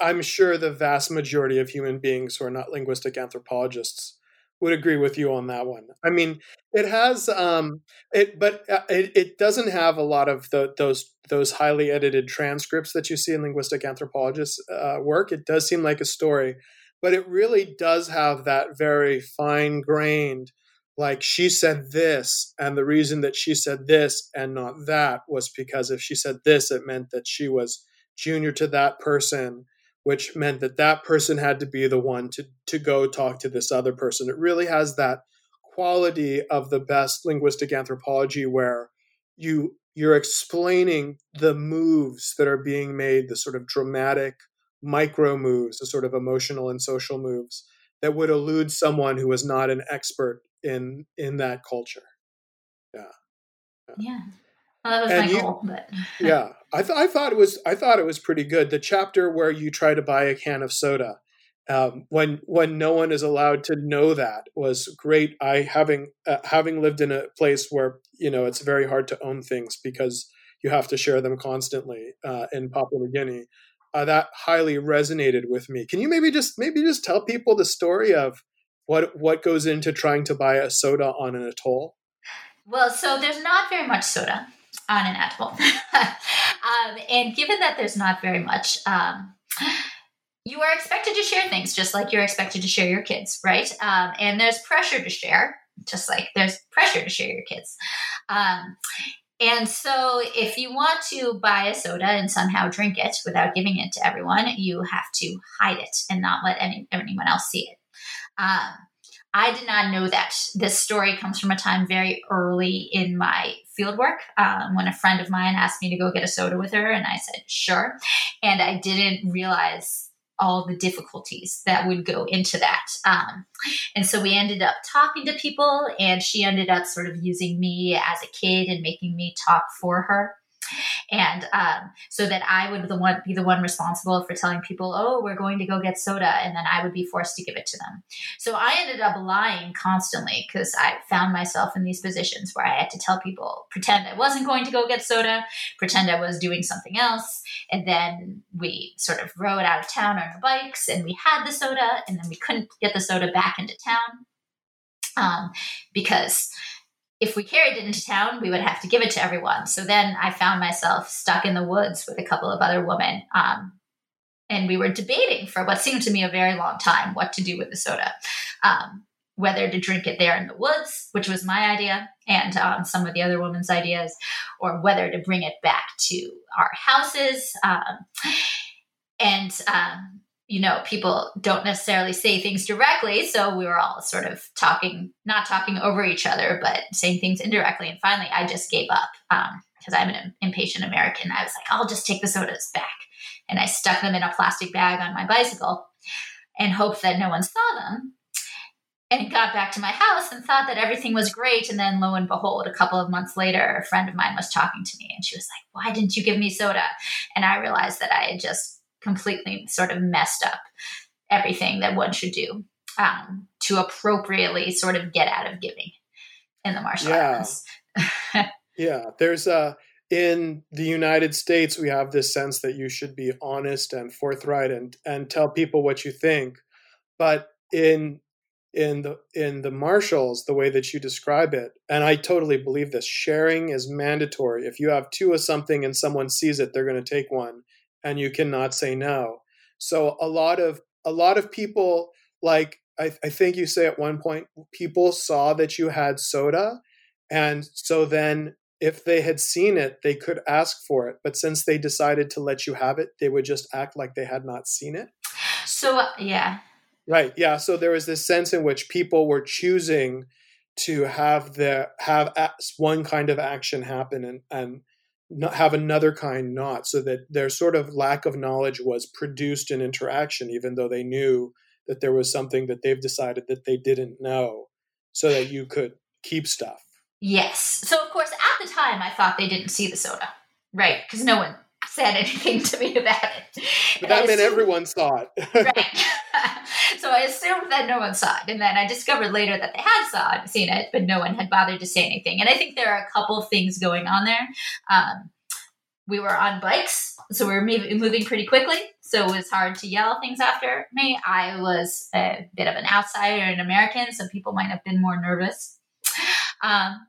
I'm sure the vast majority of human beings who are not linguistic anthropologists would agree with you on that one. I mean, it has um it but uh, it, it doesn't have a lot of the, those those highly edited transcripts that you see in linguistic anthropologists uh, work. It does seem like a story, but it really does have that very fine grained like she said this and the reason that she said this and not that was because if she said this it meant that she was junior to that person which meant that that person had to be the one to to go talk to this other person. It really has that quality of the best linguistic anthropology where you you're explaining the moves that are being made, the sort of dramatic micro moves, the sort of emotional and social moves that would elude someone who was not an expert in in that culture. Yeah. Yeah. yeah. Well, that was and my you, goal, but yeah, I, th- I thought it was I thought it was pretty good. The chapter where you try to buy a can of soda, um, when when no one is allowed to know that was great. I having uh, having lived in a place where you know it's very hard to own things because you have to share them constantly uh, in Papua New Guinea. Uh, that highly resonated with me. Can you maybe just maybe just tell people the story of what what goes into trying to buy a soda on an atoll? Well, so there's not very much soda on an atoll. um, and given that there's not very much, um, you are expected to share things just like you're expected to share your kids, right? Um, and there's pressure to share, just like there's pressure to share your kids. Um, and so, if you want to buy a soda and somehow drink it without giving it to everyone, you have to hide it and not let any, anyone else see it. I did not know that. This story comes from a time very early in my field work um, when a friend of mine asked me to go get a soda with her, and I said, sure. And I didn't realize all the difficulties that would go into that. Um, and so we ended up talking to people, and she ended up sort of using me as a kid and making me talk for her and um, so that I would the one be the one responsible for telling people, "Oh, we're going to go get soda," and then I would be forced to give it to them. So I ended up lying constantly because I found myself in these positions where I had to tell people, pretend I wasn't going to go get soda, pretend I was doing something else, and then we sort of rode out of town on our bikes, and we had the soda, and then we couldn't get the soda back into town um, because if we carried it into town, we would have to give it to everyone. So then I found myself stuck in the woods with a couple of other women. Um, and we were debating for what seemed to me a very long time what to do with the soda. Um, whether to drink it there in the woods, which was my idea, and um, some of the other women's ideas, or whether to bring it back to our houses. Um, and um, you know, people don't necessarily say things directly. So we were all sort of talking, not talking over each other, but saying things indirectly. And finally, I just gave up because um, I'm an impatient American. I was like, I'll just take the sodas back. And I stuck them in a plastic bag on my bicycle and hoped that no one saw them. And got back to my house and thought that everything was great. And then lo and behold, a couple of months later, a friend of mine was talking to me and she was like, Why didn't you give me soda? And I realized that I had just completely sort of messed up everything that one should do um, to appropriately sort of get out of giving in the Marshall yeah. Islands. yeah, there's a in the United States we have this sense that you should be honest and forthright and and tell people what you think, but in in the in the Marshalls, the way that you describe it, and I totally believe this, sharing is mandatory. If you have two of something and someone sees it, they're going to take one and you cannot say no. So a lot of a lot of people like I, I think you say at one point people saw that you had soda, and so then if they had seen it, they could ask for it. But since they decided to let you have it, they would just act like they had not seen it. So, uh, yeah. Right. Yeah. So there was this sense in which people were choosing to have the have one kind of action happen and and have another kind not so that their sort of lack of knowledge was produced in interaction even though they knew that there was something that they've decided that they didn't know so that you could keep stuff. Yes. So of course at the time i thought they didn't see the soda. Right because no one said anything to me about it. But that meant everyone saw it. Right so I assumed that no one saw it. And then I discovered later that they had saw it, seen it, but no one had bothered to say anything. And I think there are a couple of things going on there. Um, we were on bikes, so we were moving pretty quickly. So it was hard to yell things after me. I was a bit of an outsider, an American, so people might have been more nervous um,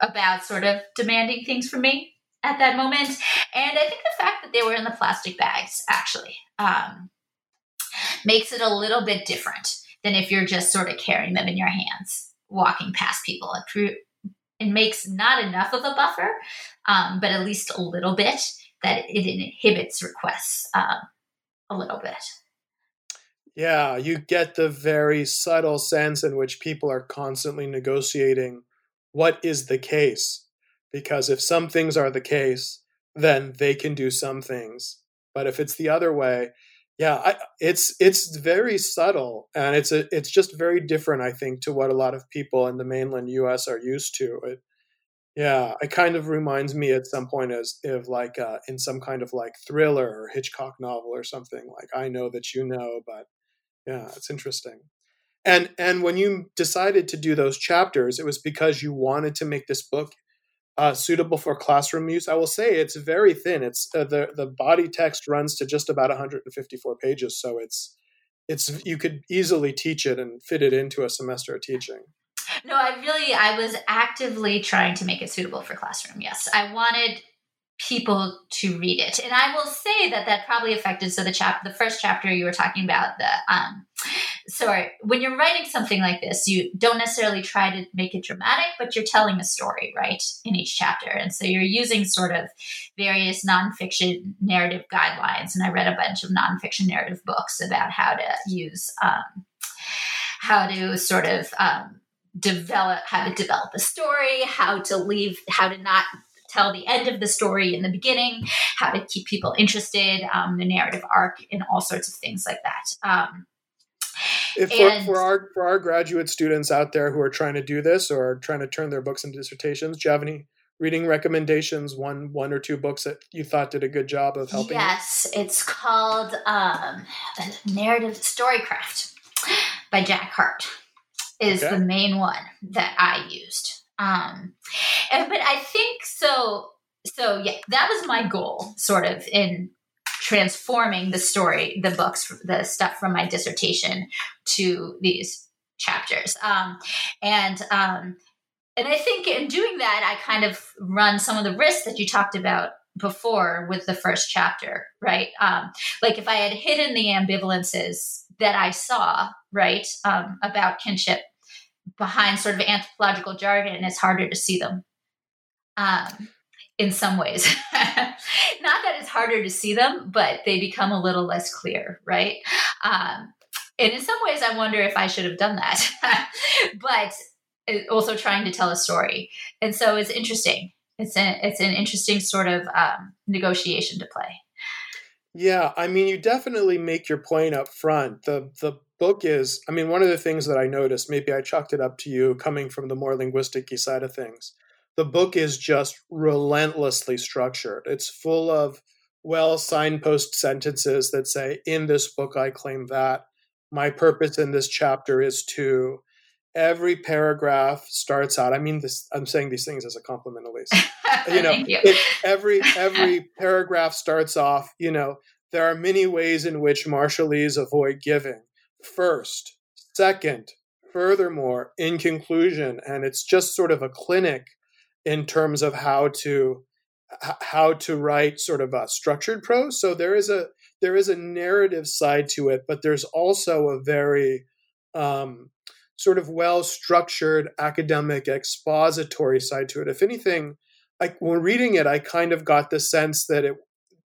about sort of demanding things from me at that moment. And I think the fact that they were in the plastic bags, actually, um, makes it a little bit different than if you're just sort of carrying them in your hands, walking past people. It, it makes not enough of a buffer, um, but at least a little bit that it inhibits requests um, a little bit. Yeah, you get the very subtle sense in which people are constantly negotiating what is the case. Because if some things are the case, then they can do some things. But if it's the other way, yeah I, it's it's very subtle and it's a it's just very different i think to what a lot of people in the mainland us are used to. It yeah it kind of reminds me at some point as if like uh, in some kind of like thriller or hitchcock novel or something like i know that you know but yeah it's interesting. And and when you decided to do those chapters it was because you wanted to make this book uh, suitable for classroom use. I will say it's very thin. It's uh, the the body text runs to just about 154 pages, so it's it's you could easily teach it and fit it into a semester of teaching. No, I really I was actively trying to make it suitable for classroom. Yes, I wanted people to read it. And I will say that that probably affected. So the chap, the first chapter you were talking about, the um, sorry, when you're writing something like this, you don't necessarily try to make it dramatic, but you're telling a story, right, in each chapter. And so you're using sort of various nonfiction narrative guidelines. And I read a bunch of nonfiction narrative books about how to use, um, how to sort of um, develop, how to develop a story, how to leave, how to not tell the end of the story in the beginning, how to keep people interested, um, the narrative arc, and all sorts of things like that. Um, if for, for, our for our graduate students out there who are trying to do this or trying to turn their books into dissertations, do you have any reading recommendations? One one or two books that you thought did a good job of helping. Yes, you? it's called um, Narrative Storycraft by Jack Hart. Is okay. the main one that I used. Um, and, but I think so. So yeah, that was my goal, sort of in transforming the story, the books, the stuff from my dissertation to these chapters. Um, and um, and I think in doing that, I kind of run some of the risks that you talked about before with the first chapter, right? Um, like if I had hidden the ambivalences that I saw, right, um, about kinship behind sort of anthropological jargon, it's harder to see them. Um, in some ways. Not that it's harder to see them, but they become a little less clear, right? Um, and in some ways, I wonder if I should have done that. but also trying to tell a story, and so it's interesting. It's an it's an interesting sort of um, negotiation to play. Yeah, I mean, you definitely make your point up front. The the book is, I mean, one of the things that I noticed, maybe I chalked it up to you coming from the more linguistic side of things, the book is just relentlessly structured. It's full of well signpost sentences that say, In this book, I claim that. My purpose in this chapter is to. Every paragraph starts out. I mean, this. I'm saying these things as a compliment, Elise. you know, you. It, every every paragraph starts off. You know, there are many ways in which Marshallese avoid giving. First, second, furthermore, in conclusion, and it's just sort of a clinic in terms of how to how to write sort of a structured prose. So there is a there is a narrative side to it, but there's also a very um, sort of well structured academic expository side to it. If anything, like when reading it, I kind of got the sense that it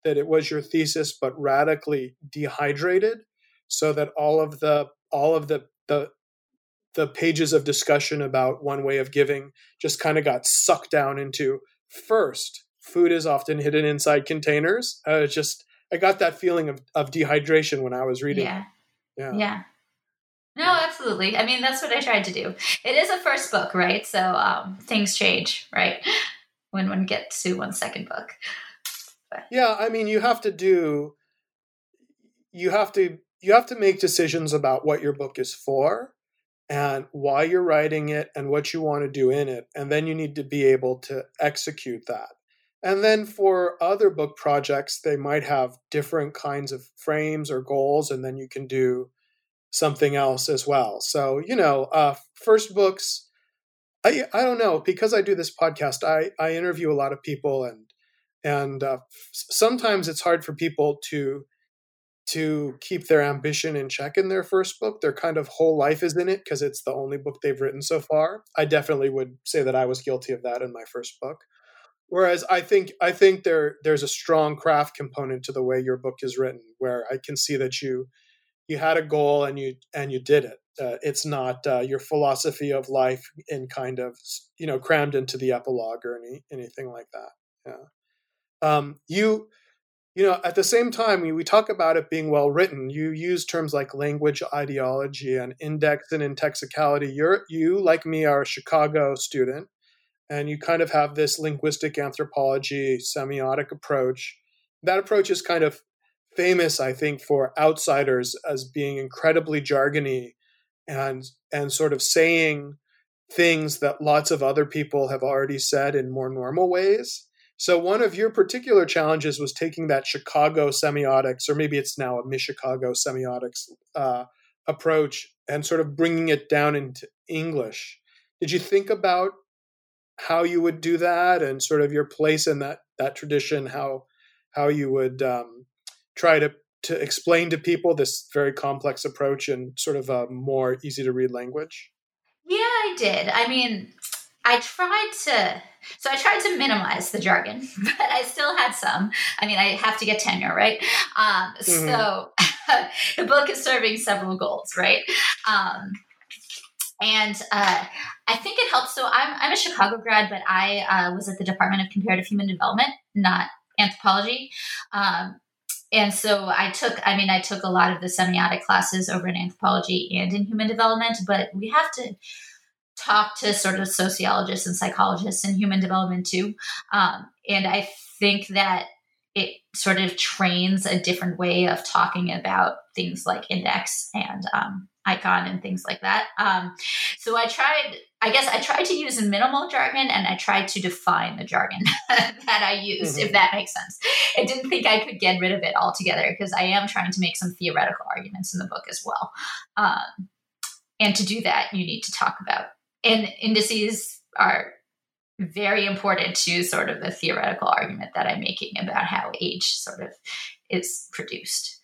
that it was your thesis, but radically dehydrated, so that all of the all of the the the pages of discussion about one way of giving just kind of got sucked down into first food is often hidden inside containers. Uh, just i got that feeling of, of dehydration when i was reading. Yeah. Yeah. Yeah. No absolutely. I mean that's what i tried to do. It is a first book right? So um, things change right? When one gets to one second book. But. yeah i mean you have to do you have to you have to make decisions about what your book is for and why you're writing it and what you want to do in it. And then you need to be able to execute that. And then for other book projects, they might have different kinds of frames or goals, and then you can do something else as well. So, you know, uh, first books, I, I don't know, because I do this podcast, I, I interview a lot of people and and uh, sometimes it's hard for people to to keep their ambition in check in their first book. Their kind of whole life is in it because it's the only book they've written so far. I definitely would say that I was guilty of that in my first book. Whereas I think I think there there's a strong craft component to the way your book is written, where I can see that you you had a goal and you and you did it. Uh, it's not uh, your philosophy of life in kind of you know crammed into the epilogue or any anything like that. Yeah. Um, you you know, at the same time, we talk about it being well written. You use terms like language ideology and index and indexicality. You're, you, like me, are a Chicago student, and you kind of have this linguistic anthropology semiotic approach. That approach is kind of famous, I think, for outsiders as being incredibly jargony and and sort of saying things that lots of other people have already said in more normal ways so one of your particular challenges was taking that Chicago semiotics, or maybe it's now a Michicago semiotics uh, approach, and sort of bringing it down into English. Did you think about how you would do that, and sort of your place in that that tradition? How how you would um, try to to explain to people this very complex approach in sort of a more easy to read language? Yeah, I did. I mean, I tried to so I tried to minimize the jargon, but I still had some. I mean, I have to get tenure, right? Um, mm-hmm. So the book is serving several goals, right? Um, and uh, I think it helps. So I'm, I'm a Chicago grad, but I uh, was at the Department of Comparative Human Development, not anthropology. Um, and so I took, I mean, I took a lot of the semiotic classes over in anthropology and in human development, but we have to talk to sort of sociologists and psychologists and human development too. Um, and I think that it sort of trains a different way of talking about things like index and um, icon and things like that. Um, so I tried, I guess I tried to use minimal jargon and I tried to define the jargon that I used, mm-hmm. if that makes sense. I didn't think I could get rid of it altogether because I am trying to make some theoretical arguments in the book as well. Um, and to do that, you need to talk about, and indices are very important to sort of the theoretical argument that I'm making about how age sort of is produced.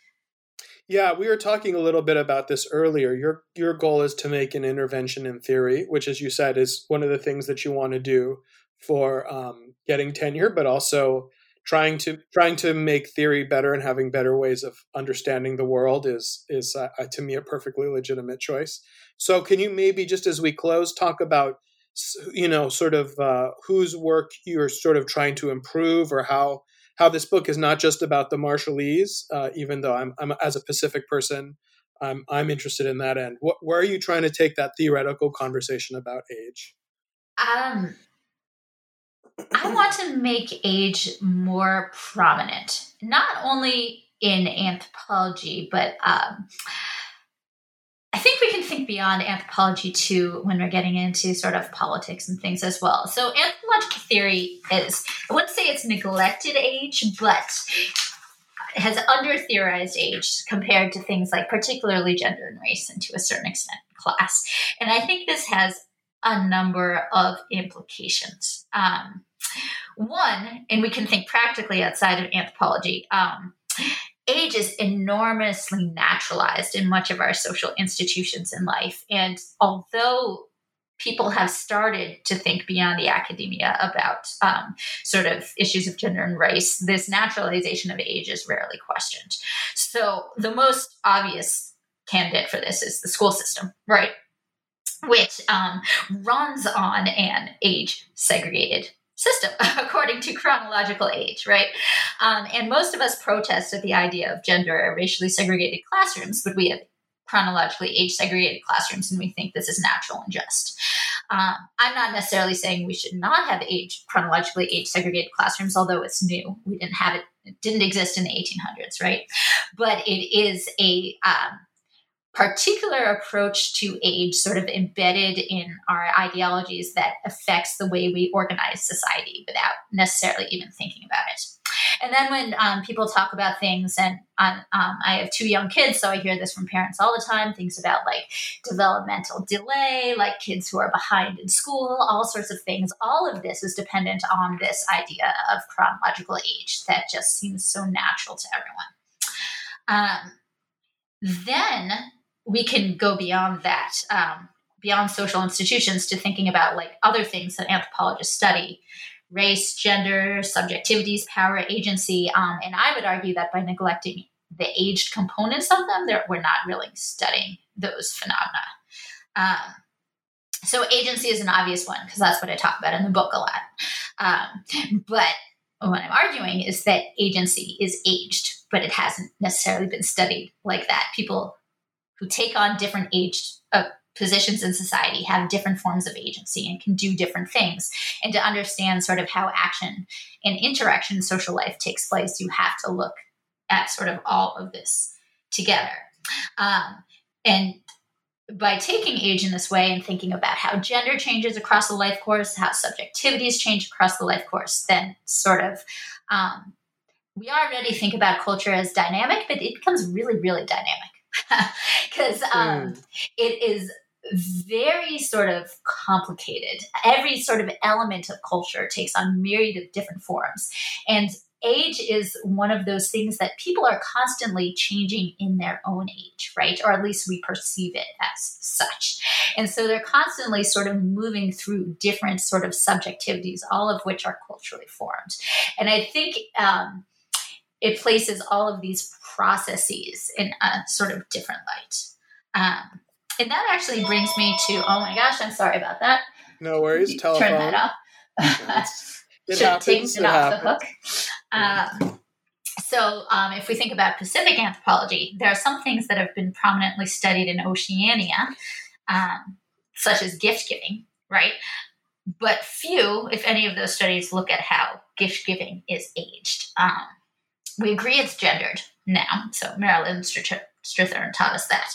Yeah, we were talking a little bit about this earlier. Your your goal is to make an intervention in theory, which, as you said, is one of the things that you want to do for um, getting tenure, but also trying to trying to make theory better and having better ways of understanding the world is is uh, to me a perfectly legitimate choice. So, can you maybe just as we close talk about you know, sort of uh, whose work you're sort of trying to improve, or how how this book is not just about the Marshallese, uh, even though I'm, I'm as a Pacific person, I'm I'm interested in that end. What, where are you trying to take that theoretical conversation about age? Um, I want to make age more prominent, not only in anthropology, but um, I think we can think beyond anthropology too when we're getting into sort of politics and things as well. So, anthropological theory is, I wouldn't say it's neglected age, but has under theorized age compared to things like particularly gender and race and to a certain extent class. And I think this has a number of implications. Um, one, and we can think practically outside of anthropology. Um, age is enormously naturalized in much of our social institutions in life. And although people have started to think beyond the academia about um, sort of issues of gender and race, this naturalization of age is rarely questioned. So the most obvious candidate for this is the school system, right? Which um, runs on an age segregated system according to chronological age, right? Um, and most of us protest at the idea of gender or racially segregated classrooms, but we have chronologically age segregated classrooms and we think this is natural and just. Um, I'm not necessarily saying we should not have age chronologically age segregated classrooms, although it's new. We didn't have it, it didn't exist in the 1800s, right? But it is a um, particular approach to age sort of embedded in our ideologies that affects the way we organize society without necessarily even thinking about it. And then when um, people talk about things, and um, um, I have two young kids, so I hear this from parents all the time things about like developmental delay, like kids who are behind in school, all sorts of things. All of this is dependent on this idea of chronological age that just seems so natural to everyone. Um, then we can go beyond that, um, beyond social institutions to thinking about like other things that anthropologists study race, gender, subjectivities, power, agency. Um, and I would argue that by neglecting the aged components of them, we're not really studying those phenomena. Um, so agency is an obvious one because that's what I talk about in the book a lot. Um, but what I'm arguing is that agency is aged, but it hasn't necessarily been studied like that. People who take on different age uh, positions in society have different forms of agency and can do different things. And to understand sort of how action and interaction in social life takes place, you have to look at sort of all of this together. Um, and by taking age in this way and thinking about how gender changes across the life course, how subjectivities change across the life course, then sort of um, we already think about culture as dynamic, but it becomes really, really dynamic because um, mm. it is very sort of complicated. Every sort of element of culture takes on myriad of different forms. And age is one of those things that people are constantly changing in their own age, right? Or at least we perceive it as such. And so they're constantly sort of moving through different sort of subjectivities, all of which are culturally formed. And I think um, it places all of these processes in a sort of different light. Um, and that actually brings me to oh my gosh, I'm sorry about that. No worries. Telephone. Turn that off. it Should happens. taken It it off the hook. Um, so, um, if we think about Pacific anthropology, there are some things that have been prominently studied in Oceania, um, such as gift giving, right? But few, if any, of those studies look at how gift giving is aged. Um, we agree it's gendered now. So, Marilyn Strathern Strathern taught us that.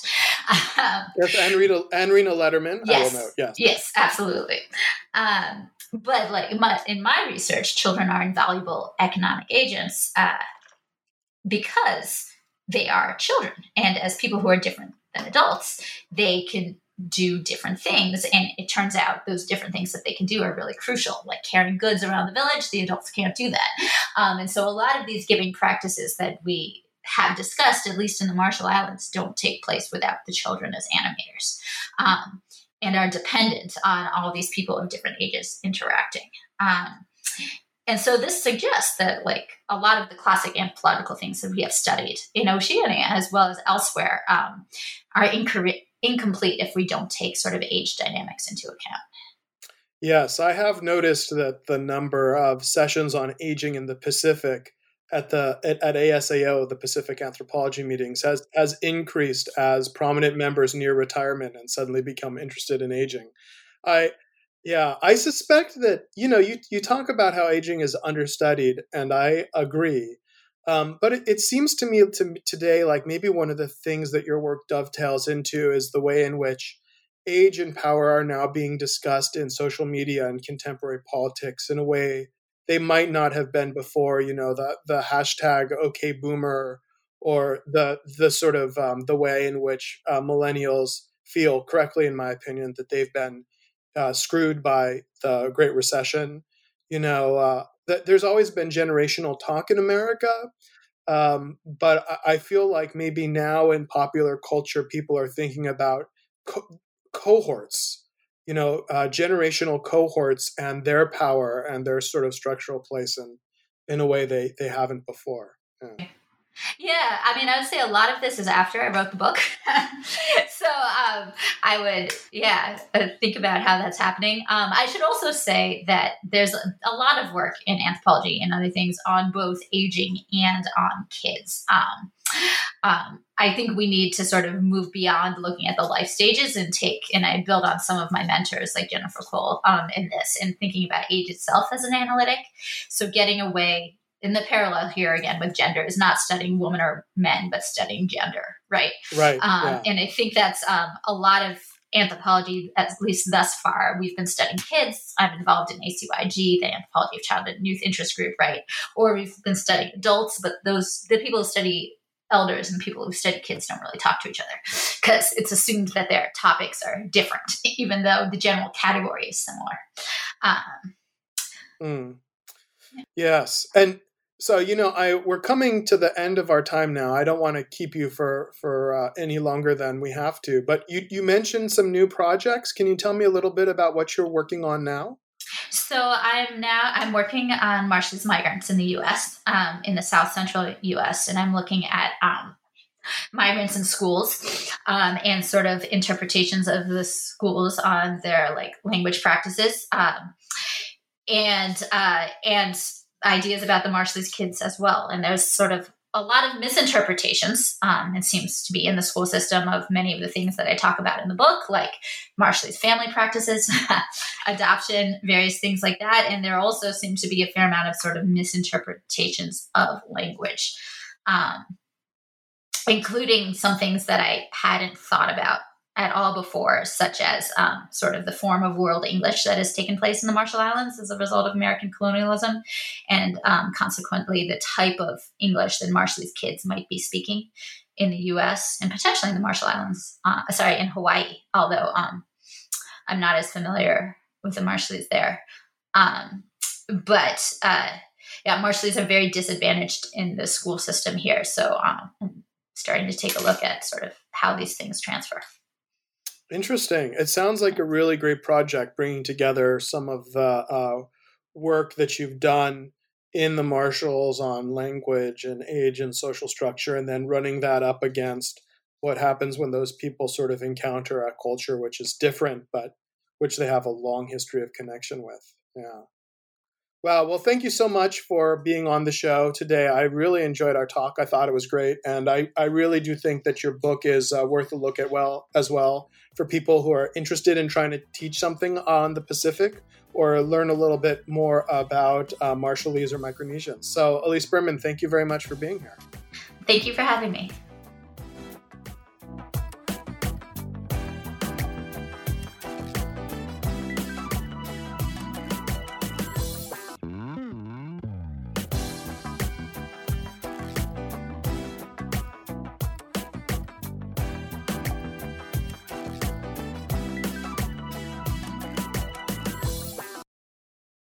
Um, Yes, and Rita, and Rena Lederman. Yes. I will note. Yes. Yes, absolutely. Um, but like in my, in my research, children are invaluable economic agents uh, because they are children, and as people who are different than adults, they can do different things. And it turns out those different things that they can do are really crucial, like carrying goods around the village. The adults can't do that, um, and so a lot of these giving practices that we have discussed, at least in the Marshall Islands, don't take place without the children as animators. Um, and are dependent on all these people of different ages interacting. Um, and so this suggests that, like a lot of the classic anthropological things that we have studied in Oceania as well as elsewhere, um, are incor- incomplete if we don't take sort of age dynamics into account. Yes, I have noticed that the number of sessions on aging in the Pacific at the at, at ASAO, the Pacific Anthropology meetings, has has increased as prominent members near retirement and suddenly become interested in aging. I yeah, I suspect that you know you you talk about how aging is understudied, and I agree. Um, but it, it seems to me to today like maybe one of the things that your work dovetails into is the way in which age and power are now being discussed in social media and contemporary politics in a way they might not have been before. You know, the the hashtag OK Boomer or the the sort of um, the way in which uh, millennials feel correctly, in my opinion, that they've been uh, screwed by the Great Recession. You know, uh, there's always been generational talk in America. Um, but I-, feel like maybe now in popular culture, people are thinking about co- cohorts you know uh, generational cohorts and their power and their sort of structural place in in a way they they haven't before yeah. Yeah, I mean, I would say a lot of this is after I wrote the book. so um, I would, yeah, uh, think about how that's happening. Um, I should also say that there's a, lot of work in anthropology and other things on both aging and on kids. Um, um, I think we need to sort of move beyond looking at the life stages and take, and I build on some of my mentors like Jennifer Cole um, in this and thinking about age itself as an analytic. So getting away in the parallel here again with gender is not studying women or men, but studying gender, right? Right. Um, yeah. And I think that's um, a lot of anthropology, at least thus far. We've been studying kids. I'm involved in ACYG, the Anthropology of Childhood and Youth Interest Group, right? Or we've been studying adults, but those the people who study elders and people who study kids don't really talk to each other because it's assumed that their topics are different, even though the general category is similar. Um, mm. Yes, and so you know, I we're coming to the end of our time now. I don't want to keep you for for uh, any longer than we have to. But you you mentioned some new projects. Can you tell me a little bit about what you're working on now? So I'm now I'm working on Marshallese migrants in the U.S. Um, in the South Central U.S. and I'm looking at um, migrants in schools um, and sort of interpretations of the schools on their like language practices um, and uh, and ideas about the Marshallese kids as well. And there's sort of a lot of misinterpretations, um, it seems to be in the school system of many of the things that I talk about in the book, like Marshallese family practices, adoption, various things like that. And there also seems to be a fair amount of sort of misinterpretations of language, um, including some things that I hadn't thought about at all before, such as um, sort of the form of world English that has taken place in the Marshall Islands as a result of American colonialism, and um, consequently the type of English that Marshallese kids might be speaking in the U.S. and potentially in the Marshall Islands. Uh, sorry, in Hawaii, although um, I'm not as familiar with the Marshallese there. Um, but uh, yeah, Marshallese are very disadvantaged in the school system here, so um, I'm starting to take a look at sort of how these things transfer. Interesting. It sounds like a really great project bringing together some of the uh, work that you've done in the Marshalls on language and age and social structure, and then running that up against what happens when those people sort of encounter a culture which is different, but which they have a long history of connection with. Yeah. Wow. Well, thank you so much for being on the show today. I really enjoyed our talk. I thought it was great. And I, I really do think that your book is uh, worth a look at well as well for people who are interested in trying to teach something on the Pacific or learn a little bit more about uh, Marshallese or Micronesians. So, Elise Berman, thank you very much for being here. Thank you for having me.